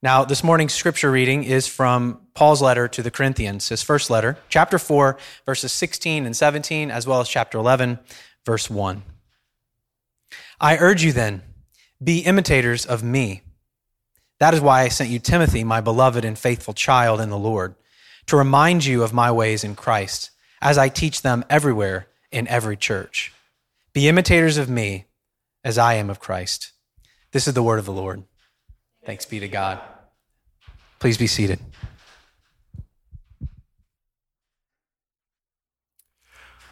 Now, this morning's scripture reading is from Paul's letter to the Corinthians, his first letter, chapter 4, verses 16 and 17, as well as chapter 11, verse 1. I urge you then, be imitators of me. That is why I sent you Timothy, my beloved and faithful child in the Lord, to remind you of my ways in Christ, as I teach them everywhere in every church. Be imitators of me, as I am of Christ. This is the word of the Lord. Thanks be to God. Please be seated.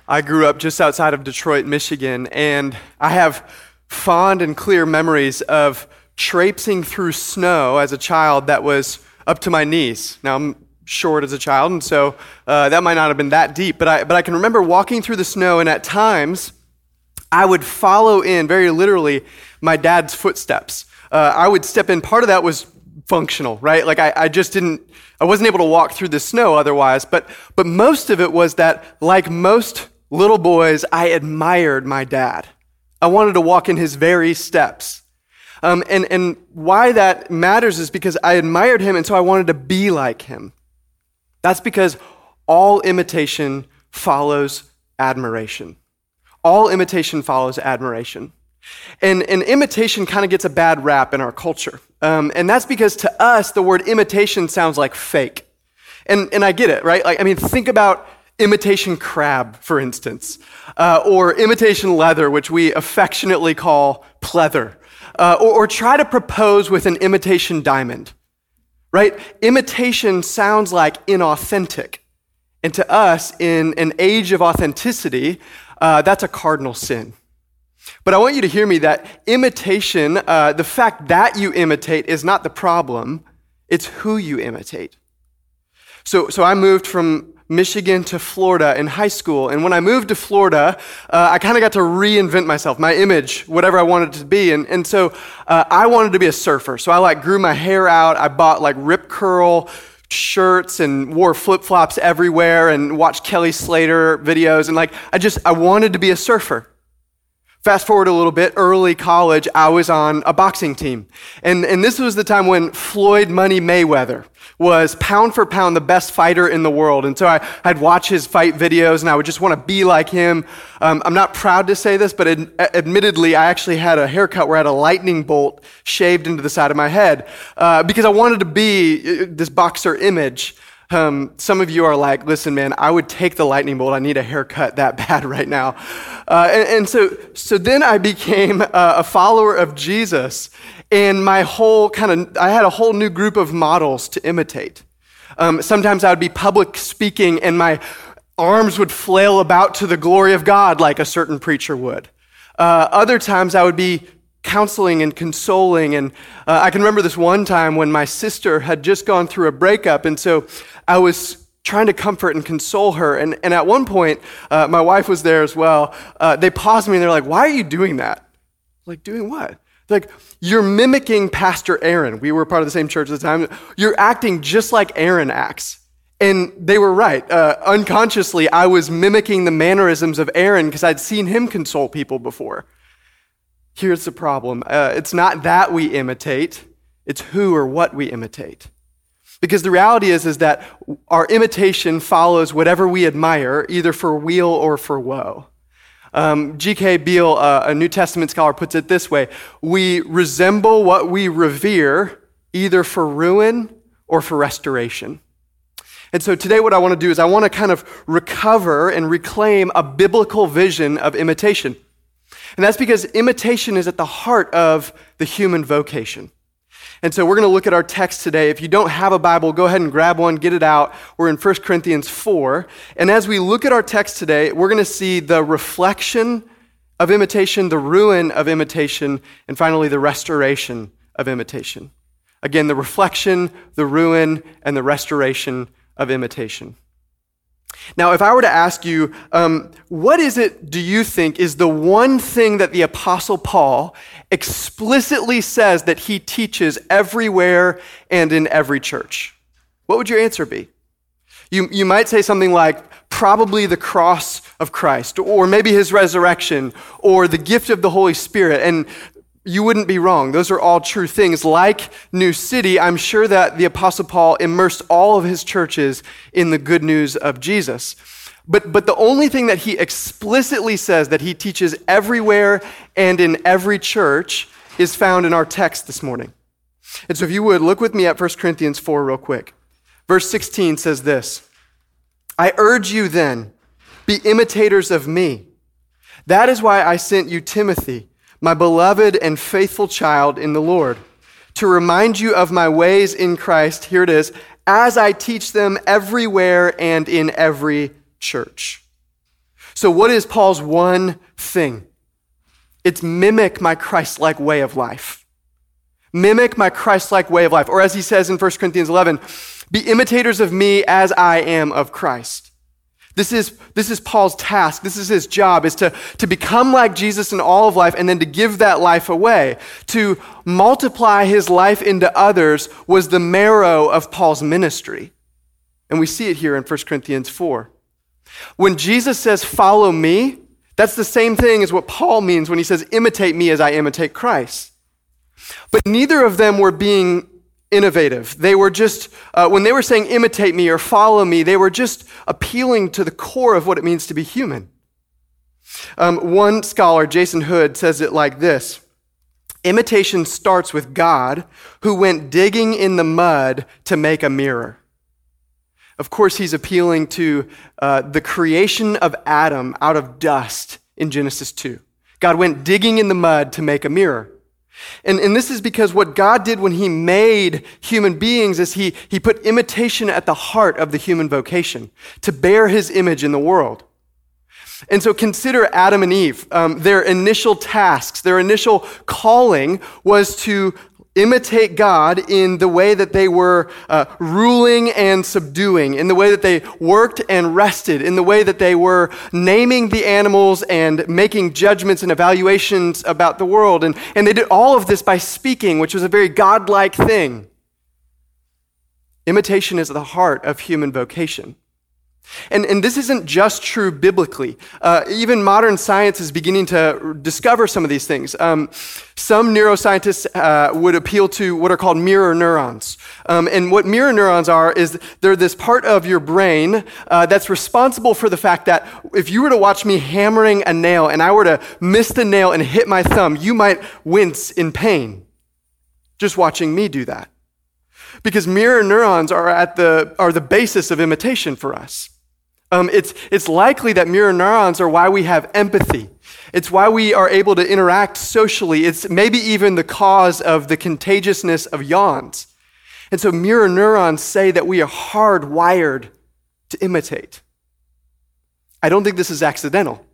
I grew up just outside of Detroit, Michigan, and I have fond and clear memories of traipsing through snow as a child that was up to my knees. Now, I'm short as a child, and so uh, that might not have been that deep, but I, but I can remember walking through the snow, and at times, I would follow in, very literally, my dad's footsteps uh, I would step in. Part of that was functional, right? Like I, I just didn't, I wasn't able to walk through the snow otherwise. But, but most of it was that, like most little boys, I admired my dad. I wanted to walk in his very steps. Um, and, and why that matters is because I admired him, and so I wanted to be like him. That's because all imitation follows admiration. All imitation follows admiration. And, and imitation kind of gets a bad rap in our culture. Um, and that's because to us, the word imitation sounds like fake. And, and I get it, right? Like, I mean, think about imitation crab, for instance, uh, or imitation leather, which we affectionately call pleather, uh, or, or try to propose with an imitation diamond, right? Imitation sounds like inauthentic. And to us, in an age of authenticity, uh, that's a cardinal sin. But I want you to hear me that imitation, uh, the fact that you imitate is not the problem, it's who you imitate. So, so I moved from Michigan to Florida in high school. And when I moved to Florida, uh, I kind of got to reinvent myself, my image, whatever I wanted to be. And, and so uh, I wanted to be a surfer. So I like grew my hair out. I bought like rip curl shirts and wore flip flops everywhere and watched Kelly Slater videos. And like, I just, I wanted to be a surfer. Fast forward a little bit, early college, I was on a boxing team. And, and this was the time when Floyd Money Mayweather was pound for pound the best fighter in the world. And so I, I'd watch his fight videos and I would just want to be like him. Um, I'm not proud to say this, but ad- admittedly, I actually had a haircut where I had a lightning bolt shaved into the side of my head uh, because I wanted to be uh, this boxer image. Um, some of you are like, listen, man, I would take the lightning bolt. I need a haircut that bad right now. Uh, and, and, so, so then I became a, a follower of Jesus, and my whole kind of, I had a whole new group of models to imitate. Um, sometimes I would be public speaking, and my arms would flail about to the glory of God like a certain preacher would. Uh, other times I would be counseling and consoling. And uh, I can remember this one time when my sister had just gone through a breakup. And so I was trying to comfort and console her. And, and at one point, uh, my wife was there as well. Uh, they paused me and they're like, Why are you doing that? Like, doing what? Like, you're mimicking Pastor Aaron. We were part of the same church at the time. You're acting just like Aaron acts. And they were right. Uh, unconsciously, I was mimicking the mannerisms of Aaron because I'd seen him console people before. Here's the problem uh, it's not that we imitate, it's who or what we imitate. Because the reality is, is that our imitation follows whatever we admire, either for weal or for woe. Um, G.K. Beale, uh, a New Testament scholar, puts it this way We resemble what we revere, either for ruin or for restoration. And so today, what I want to do is I want to kind of recover and reclaim a biblical vision of imitation. And that's because imitation is at the heart of the human vocation. And so we're going to look at our text today. If you don't have a Bible, go ahead and grab one, get it out. We're in 1 Corinthians 4. And as we look at our text today, we're going to see the reflection of imitation, the ruin of imitation, and finally the restoration of imitation. Again, the reflection, the ruin, and the restoration of imitation. Now, if I were to ask you, um, what is it, do you think, is the one thing that the Apostle Paul explicitly says that he teaches everywhere and in every church? What would your answer be? You, you might say something like, probably the cross of Christ, or maybe his resurrection, or the gift of the Holy Spirit. And you wouldn't be wrong. Those are all true things. Like New City, I'm sure that the Apostle Paul immersed all of his churches in the good news of Jesus. But, but the only thing that he explicitly says that he teaches everywhere and in every church is found in our text this morning. And so if you would, look with me at 1 Corinthians 4 real quick. Verse 16 says this I urge you then, be imitators of me. That is why I sent you Timothy my beloved and faithful child in the Lord, to remind you of my ways in Christ, here it is, as I teach them everywhere and in every church. So, what is Paul's one thing? It's mimic my Christ like way of life. Mimic my Christ like way of life. Or as he says in 1 Corinthians 11, be imitators of me as I am of Christ. This is, this is Paul's task. This is his job, is to, to become like Jesus in all of life and then to give that life away. To multiply his life into others was the marrow of Paul's ministry. And we see it here in 1 Corinthians 4. When Jesus says, follow me, that's the same thing as what Paul means when he says, imitate me as I imitate Christ. But neither of them were being innovative. They were just, uh, when they were saying imitate me or follow me, they were just appealing to the core of what it means to be human. Um, one scholar, Jason Hood, says it like this Imitation starts with God, who went digging in the mud to make a mirror. Of course, he's appealing to uh, the creation of Adam out of dust in Genesis 2. God went digging in the mud to make a mirror. And, and this is because what God did when he made human beings is he, he put imitation at the heart of the human vocation, to bear his image in the world. And so consider Adam and Eve. Um, their initial tasks, their initial calling was to imitate God in the way that they were uh, ruling and subduing, in the way that they worked and rested, in the way that they were naming the animals and making judgments and evaluations about the world. And, and they did all of this by speaking, which was a very godlike thing. Imitation is the heart of human vocation. And, and this isn't just true biblically. Uh, even modern science is beginning to discover some of these things. Um, some neuroscientists uh, would appeal to what are called mirror neurons. Um, and what mirror neurons are is they're this part of your brain uh, that's responsible for the fact that if you were to watch me hammering a nail and I were to miss the nail and hit my thumb, you might wince in pain just watching me do that. Because mirror neurons are, at the, are the basis of imitation for us. Um, it's, it's likely that mirror neurons are why we have empathy. It's why we are able to interact socially. It's maybe even the cause of the contagiousness of yawns. And so mirror neurons say that we are hardwired to imitate. I don't think this is accidental.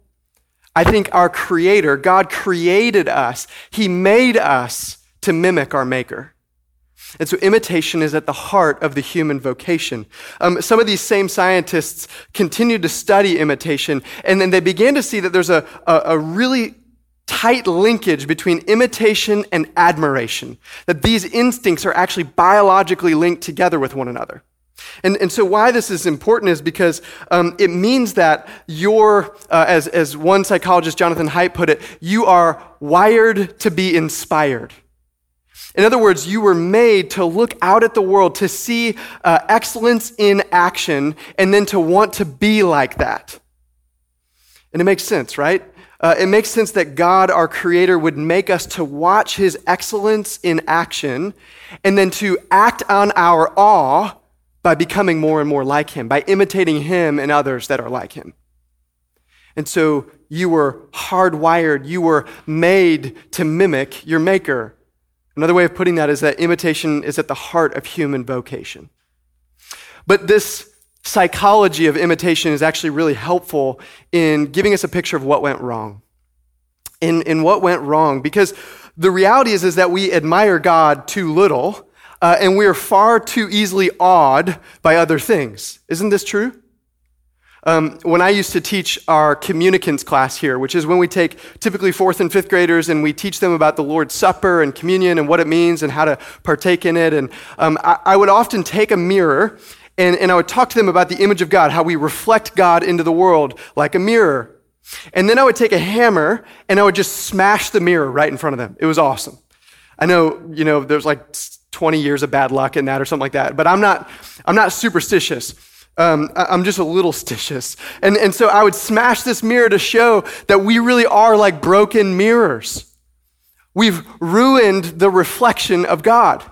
I think our Creator, God created us, He made us to mimic our Maker. And so imitation is at the heart of the human vocation. Um, some of these same scientists continued to study imitation, and then they began to see that there's a, a, a really tight linkage between imitation and admiration, that these instincts are actually biologically linked together with one another. And, and so, why this is important is because um, it means that you're, uh, as, as one psychologist, Jonathan Haidt, put it, you are wired to be inspired. In other words, you were made to look out at the world, to see uh, excellence in action, and then to want to be like that. And it makes sense, right? Uh, it makes sense that God, our Creator, would make us to watch His excellence in action and then to act on our awe by becoming more and more like Him, by imitating Him and others that are like Him. And so you were hardwired, you were made to mimic your Maker. Another way of putting that is that imitation is at the heart of human vocation. But this psychology of imitation is actually really helpful in giving us a picture of what went wrong. In, in what went wrong, because the reality is, is that we admire God too little, uh, and we are far too easily awed by other things. Isn't this true? Um, when I used to teach our communicants class here, which is when we take typically fourth and fifth graders and we teach them about the Lord's Supper and communion and what it means and how to partake in it. And um, I, I, would often take a mirror and, and I would talk to them about the image of God, how we reflect God into the world like a mirror. And then I would take a hammer and I would just smash the mirror right in front of them. It was awesome. I know, you know, there's like 20 years of bad luck in that or something like that, but I'm not, I'm not superstitious. Um, I'm just a little stitious. And, and so I would smash this mirror to show that we really are like broken mirrors. We've ruined the reflection of God.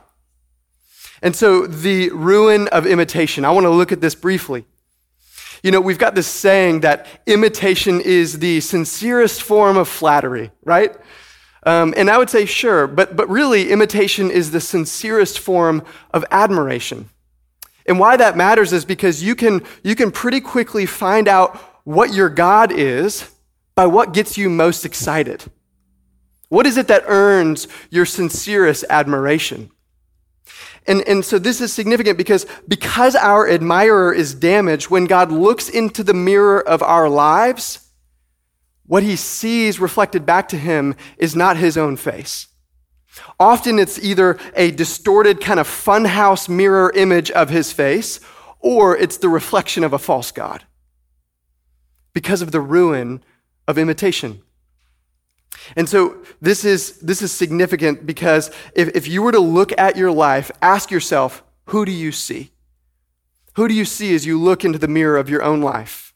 And so the ruin of imitation, I want to look at this briefly. You know, we've got this saying that imitation is the sincerest form of flattery, right? Um, and I would say, sure, but, but really, imitation is the sincerest form of admiration. And why that matters is because you can, you can pretty quickly find out what your God is by what gets you most excited. What is it that earns your sincerest admiration? And, and so this is significant because, because our admirer is damaged, when God looks into the mirror of our lives, what he sees reflected back to him is not his own face. Often it's either a distorted kind of funhouse mirror image of his face, or it's the reflection of a false God because of the ruin of imitation. And so this is, this is significant because if, if you were to look at your life, ask yourself, who do you see? Who do you see as you look into the mirror of your own life?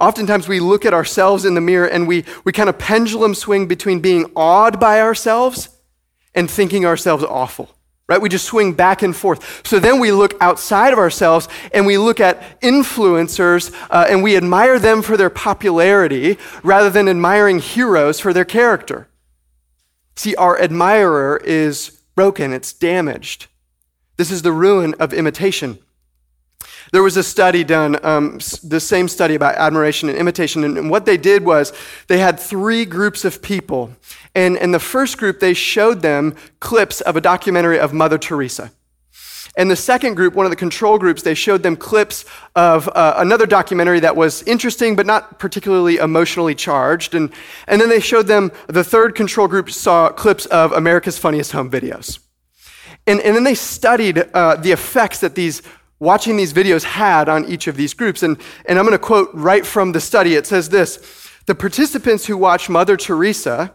Oftentimes we look at ourselves in the mirror and we, we kind of pendulum swing between being awed by ourselves and thinking ourselves awful right? We just swing back and forth. So then we look outside of ourselves and we look at influencers uh, and we admire them for their popularity rather than admiring heroes for their character. See, our admirer is broken, it's damaged. This is the ruin of imitation. There was a study done, um, the same study about admiration and imitation, and what they did was they had three groups of people. And in the first group, they showed them clips of a documentary of Mother Teresa. And the second group, one of the control groups, they showed them clips of uh, another documentary that was interesting but not particularly emotionally charged. And, and then they showed them, the third control group saw clips of America's Funniest Home Videos. And, and then they studied uh, the effects that these watching these videos had on each of these groups. And, and I'm going to quote right from the study. It says this The participants who watched Mother Teresa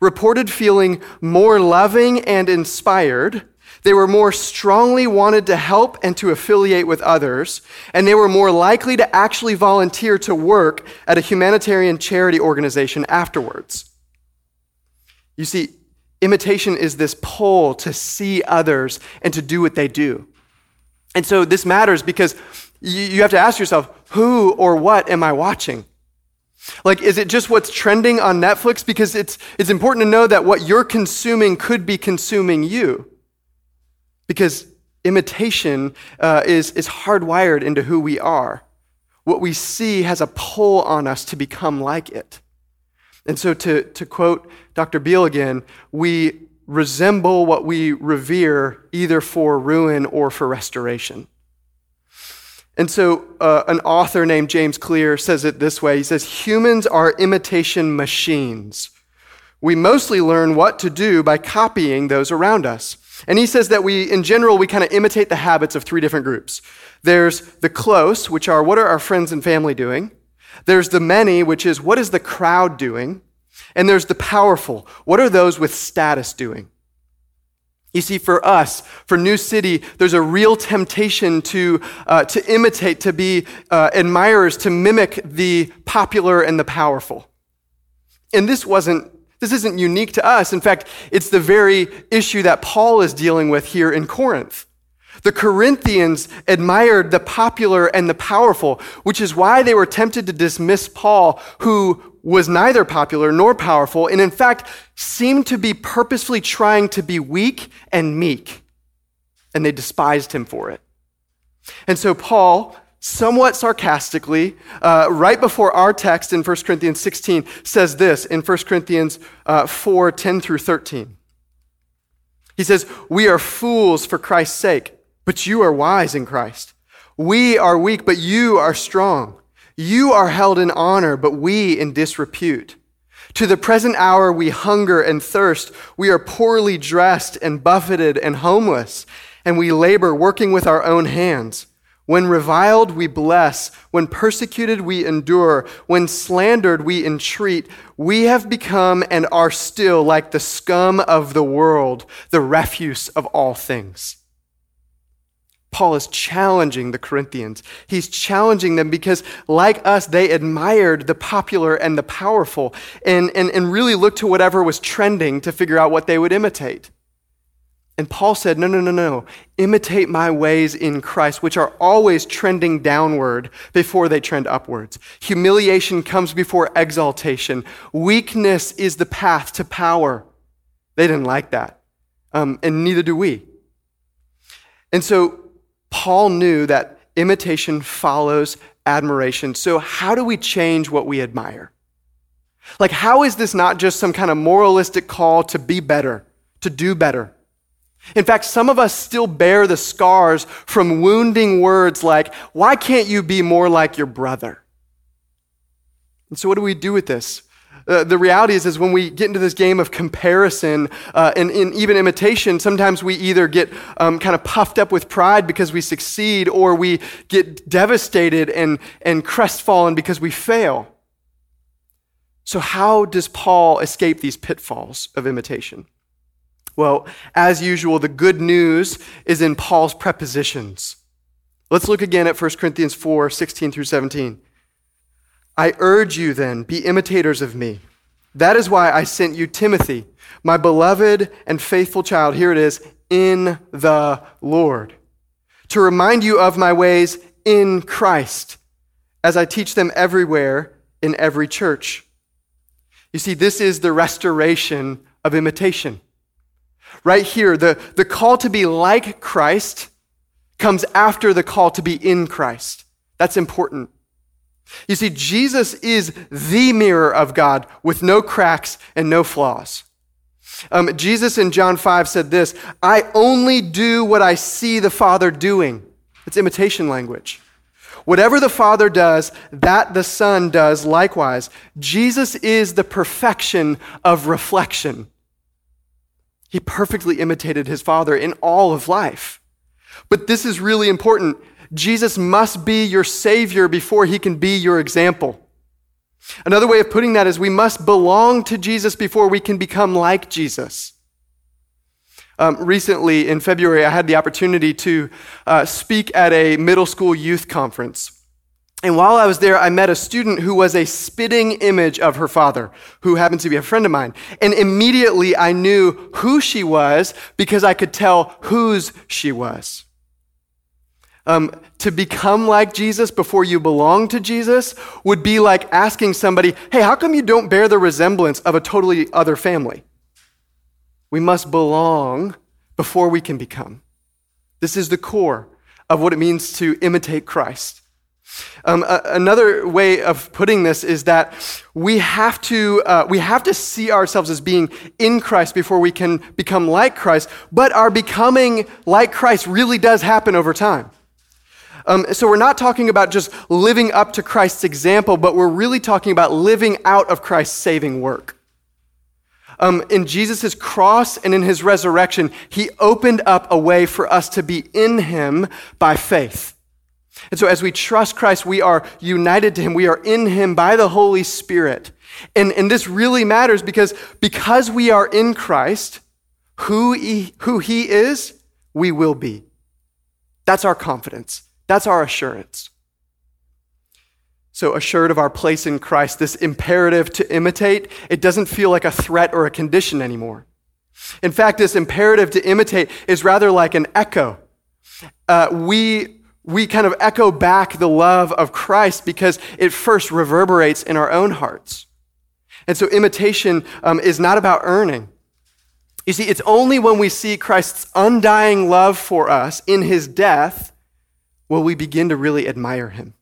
reported feeling more loving and inspired. They were more strongly wanted to help and to affiliate with others, and they were more likely to actually volunteer to work at a humanitarian charity organization afterwards. You see, imitation is this pull to see others and to do what they do. And so this matters because you have to ask yourself, who or what am I watching? Like, is it just what's trending on Netflix? Because it's, it's important to know that what you're consuming could be consuming you. Because imitation uh, is, is hardwired into who we are. What we see has a pull on us to become like it. And so, to, to quote Dr. Beale again, we resemble what we revere either for ruin or for restoration. And so, uh, an author named James Clear says it this way He says, Humans are imitation machines. We mostly learn what to do by copying those around us. And he says that we, in general, we kind of imitate the habits of three different groups. There's the close, which are what are our friends and family doing? There's the many, which is what is the crowd doing? And there's the powerful. What are those with status doing? You see, for us, for New City, there's a real temptation to, uh, to imitate, to be uh, admirers, to mimic the popular and the powerful. And this wasn't, this isn't unique to us. In fact, it's the very issue that Paul is dealing with here in Corinth. The Corinthians admired the popular and the powerful, which is why they were tempted to dismiss Paul, who was neither popular nor powerful, and in fact seemed to be purposefully trying to be weak and meek. And they despised him for it. And so Paul, somewhat sarcastically, uh, right before our text in 1 Corinthians 16, says this in 1 Corinthians uh, 4 10 through 13. He says, We are fools for Christ's sake, but you are wise in Christ. We are weak, but you are strong. You are held in honor, but we in disrepute. To the present hour we hunger and thirst. We are poorly dressed and buffeted and homeless, and we labor working with our own hands. When reviled, we bless. When persecuted, we endure. When slandered, we entreat. We have become and are still like the scum of the world, the refuse of all things. Paul is challenging the Corinthians. He's challenging them because, like us, they admired the popular and the powerful and, and, and really looked to whatever was trending to figure out what they would imitate. And Paul said, No, no, no, no. Imitate my ways in Christ, which are always trending downward before they trend upwards. Humiliation comes before exaltation. Weakness is the path to power. They didn't like that. Um, and neither do we. And so Paul knew that imitation follows admiration. So, how do we change what we admire? Like, how is this not just some kind of moralistic call to be better, to do better? In fact, some of us still bear the scars from wounding words like, Why can't you be more like your brother? And so, what do we do with this? Uh, the reality is, is when we get into this game of comparison uh, and, and, even imitation, sometimes we either get um, kind of puffed up with pride because we succeed, or we get devastated and, and crestfallen because we fail. So, how does Paul escape these pitfalls of imitation? Well, as usual, the good news is in Paul's prepositions. Let's look again at 1 Corinthians 4 16 through 17. I urge you then, be imitators of me. That is why I sent you Timothy, my beloved and faithful child. Here it is, in the Lord, to remind you of my ways in Christ, as I teach them everywhere in every church. You see, this is the restoration of imitation. Right here, the, the call to be like Christ comes after the call to be in Christ. That's important. You see, Jesus is the mirror of God with no cracks and no flaws. Um, Jesus in John 5 said this I only do what I see the Father doing. It's imitation language. Whatever the Father does, that the Son does likewise. Jesus is the perfection of reflection. He perfectly imitated his Father in all of life. But this is really important. Jesus must be your Savior before he can be your example. Another way of putting that is we must belong to Jesus before we can become like Jesus. Um, recently, in February, I had the opportunity to uh, speak at a middle school youth conference. And while I was there, I met a student who was a spitting image of her father, who happened to be a friend of mine. And immediately I knew who she was because I could tell whose she was. Um, to become like Jesus before you belong to Jesus would be like asking somebody, hey, how come you don't bear the resemblance of a totally other family? We must belong before we can become. This is the core of what it means to imitate Christ. Um, a- another way of putting this is that we have to uh, we have to see ourselves as being in Christ before we can become like Christ. But our becoming like Christ really does happen over time. Um, so we're not talking about just living up to Christ's example, but we're really talking about living out of Christ's saving work. Um, in Jesus' cross and in his resurrection, he opened up a way for us to be in him by faith. And so as we trust Christ, we are united to him. We are in him by the Holy Spirit. And, and this really matters because, because we are in Christ, who he, who he is, we will be. That's our confidence. That's our assurance. So, assured of our place in Christ, this imperative to imitate, it doesn't feel like a threat or a condition anymore. In fact, this imperative to imitate is rather like an echo. Uh, we, we kind of echo back the love of Christ because it first reverberates in our own hearts. And so, imitation um, is not about earning. You see, it's only when we see Christ's undying love for us in his death will we begin to really admire him.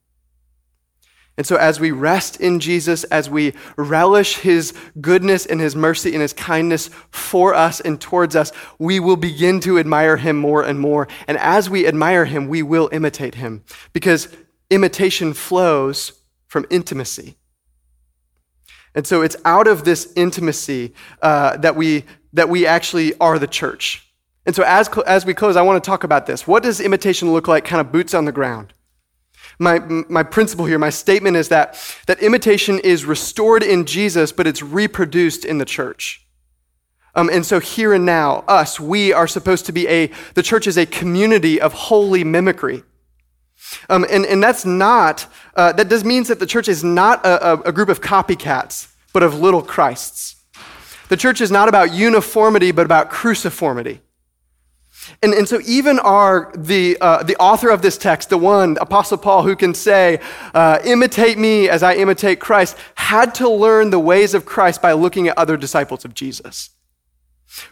And so, as we rest in Jesus, as we relish his goodness and his mercy and his kindness for us and towards us, we will begin to admire him more and more. And as we admire him, we will imitate him because imitation flows from intimacy. And so, it's out of this intimacy uh, that, we, that we actually are the church. And so, as, as we close, I want to talk about this. What does imitation look like, kind of boots on the ground? my, my principle here, my statement is that, that imitation is restored in Jesus, but it's reproduced in the church. Um, and so here and now, us, we are supposed to be a, the church is a community of holy mimicry. Um, and, and that's not, uh, that does means that the church is not a, a group of copycats, but of little Christs. The church is not about uniformity, but about cruciformity. And, and so even our, the, uh, the author of this text, the one, Apostle Paul, who can say, uh, imitate me as I imitate Christ, had to learn the ways of Christ by looking at other disciples of Jesus.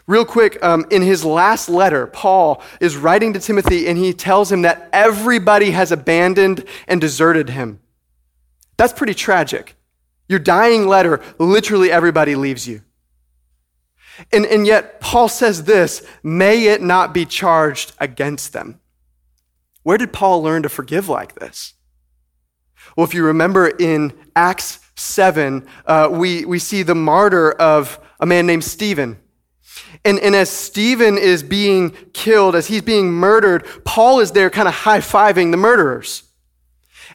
Real quick, um, in his last letter, Paul is writing to Timothy and he tells him that everybody has abandoned and deserted him. That's pretty tragic. Your dying letter, literally everybody leaves you. And, and yet, Paul says this may it not be charged against them. Where did Paul learn to forgive like this? Well, if you remember in Acts 7, uh, we, we see the martyr of a man named Stephen. And, and as Stephen is being killed, as he's being murdered, Paul is there kind of high fiving the murderers.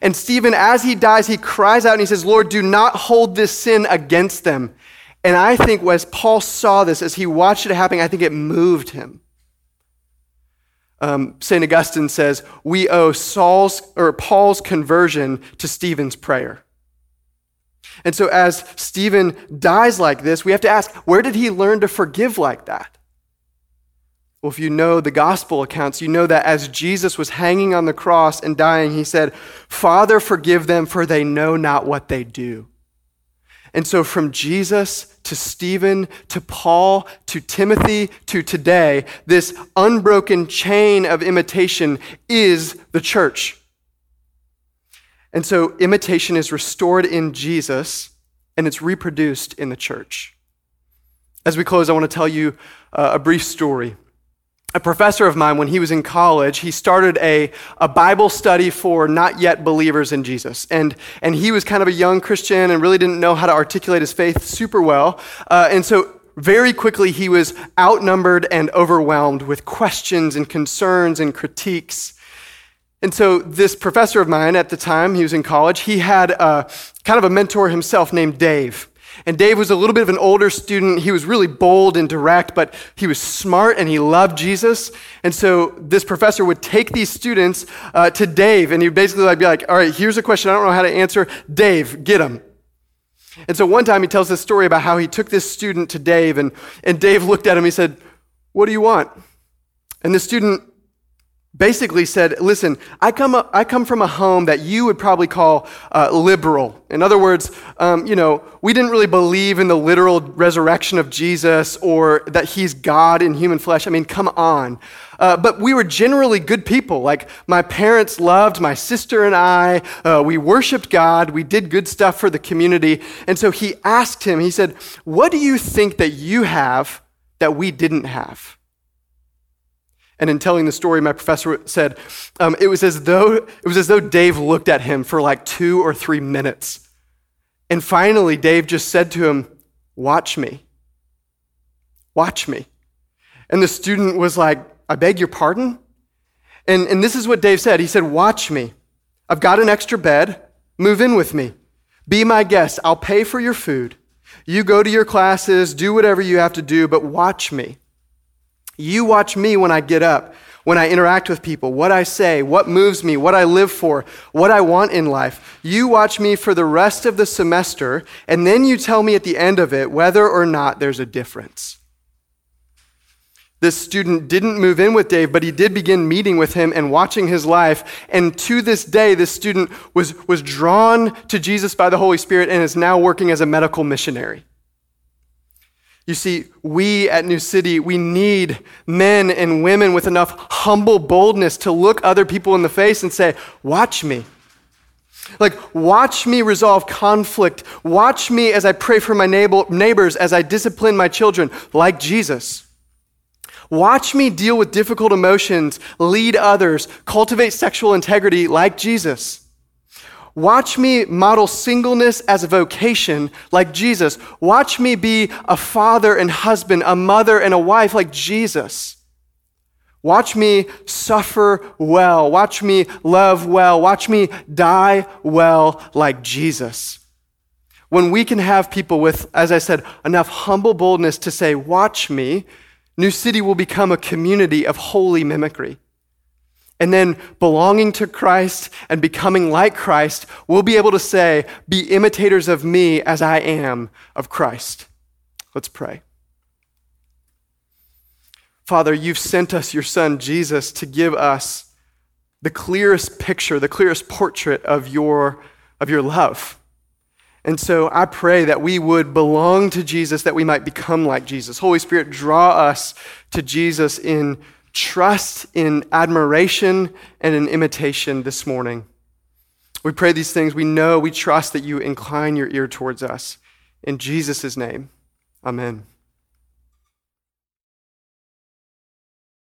And Stephen, as he dies, he cries out and he says, Lord, do not hold this sin against them. And I think as Paul saw this, as he watched it happening, I think it moved him. Um, St. Augustine says, we owe Saul's or Paul's conversion to Stephen's prayer. And so, as Stephen dies like this, we have to ask where did he learn to forgive like that? Well, if you know the gospel accounts, you know that as Jesus was hanging on the cross and dying, he said, Father, forgive them, for they know not what they do. And so, from Jesus to Stephen to Paul to Timothy to today, this unbroken chain of imitation is the church. And so imitation is restored in Jesus and it's reproduced in the church. As we close, I want to tell you uh, a brief story. A professor of mine, when he was in college, he started a, a Bible study for not yet believers in Jesus. And, and he was kind of a young Christian and really didn't know how to articulate his faith super well. Uh, and so very quickly he was outnumbered and overwhelmed with questions and concerns and critiques. And so, this professor of mine at the time, he was in college, he had a, kind of a mentor himself named Dave. And Dave was a little bit of an older student. He was really bold and direct, but he was smart and he loved Jesus. And so this professor would take these students uh, to Dave, and he'd basically like be like, "All right, here's a question I don't know how to answer. Dave, get him." And so one time he tells this story about how he took this student to Dave, and, and Dave looked at him. He said, "What do you want?" And the student basically said, listen, I come, I come from a home that you would probably call uh, liberal. In other words, um, you know, we didn't really believe in the literal resurrection of Jesus or that he's God in human flesh. I mean, come on. Uh, but we were generally good people. Like my parents loved my sister and I. Uh, we worshiped God. We did good stuff for the community. And so he asked him, he said, What do you think that you have that we didn't have? And in telling the story, my professor said um, it was as though it was as though Dave looked at him for like two or three minutes, and finally Dave just said to him, "Watch me, watch me." And the student was like, "I beg your pardon." And and this is what Dave said. He said, "Watch me. I've got an extra bed. Move in with me. Be my guest. I'll pay for your food. You go to your classes, do whatever you have to do, but watch me." You watch me when I get up, when I interact with people, what I say, what moves me, what I live for, what I want in life. You watch me for the rest of the semester, and then you tell me at the end of it whether or not there's a difference. This student didn't move in with Dave, but he did begin meeting with him and watching his life. And to this day, this student was, was drawn to Jesus by the Holy Spirit and is now working as a medical missionary. You see, we at New City, we need men and women with enough humble boldness to look other people in the face and say, Watch me. Like, watch me resolve conflict. Watch me as I pray for my neighbors, as I discipline my children, like Jesus. Watch me deal with difficult emotions, lead others, cultivate sexual integrity, like Jesus. Watch me model singleness as a vocation like Jesus. Watch me be a father and husband, a mother and a wife like Jesus. Watch me suffer well. Watch me love well. Watch me die well like Jesus. When we can have people with, as I said, enough humble boldness to say, Watch me, New City will become a community of holy mimicry. And then belonging to Christ and becoming like Christ, we'll be able to say, Be imitators of me as I am of Christ. Let's pray. Father, you've sent us your son Jesus to give us the clearest picture, the clearest portrait of your, of your love. And so I pray that we would belong to Jesus, that we might become like Jesus. Holy Spirit, draw us to Jesus in trust, in admiration, and in imitation this morning. We pray these things. We know, we trust that you incline your ear towards us. In Jesus' name, amen.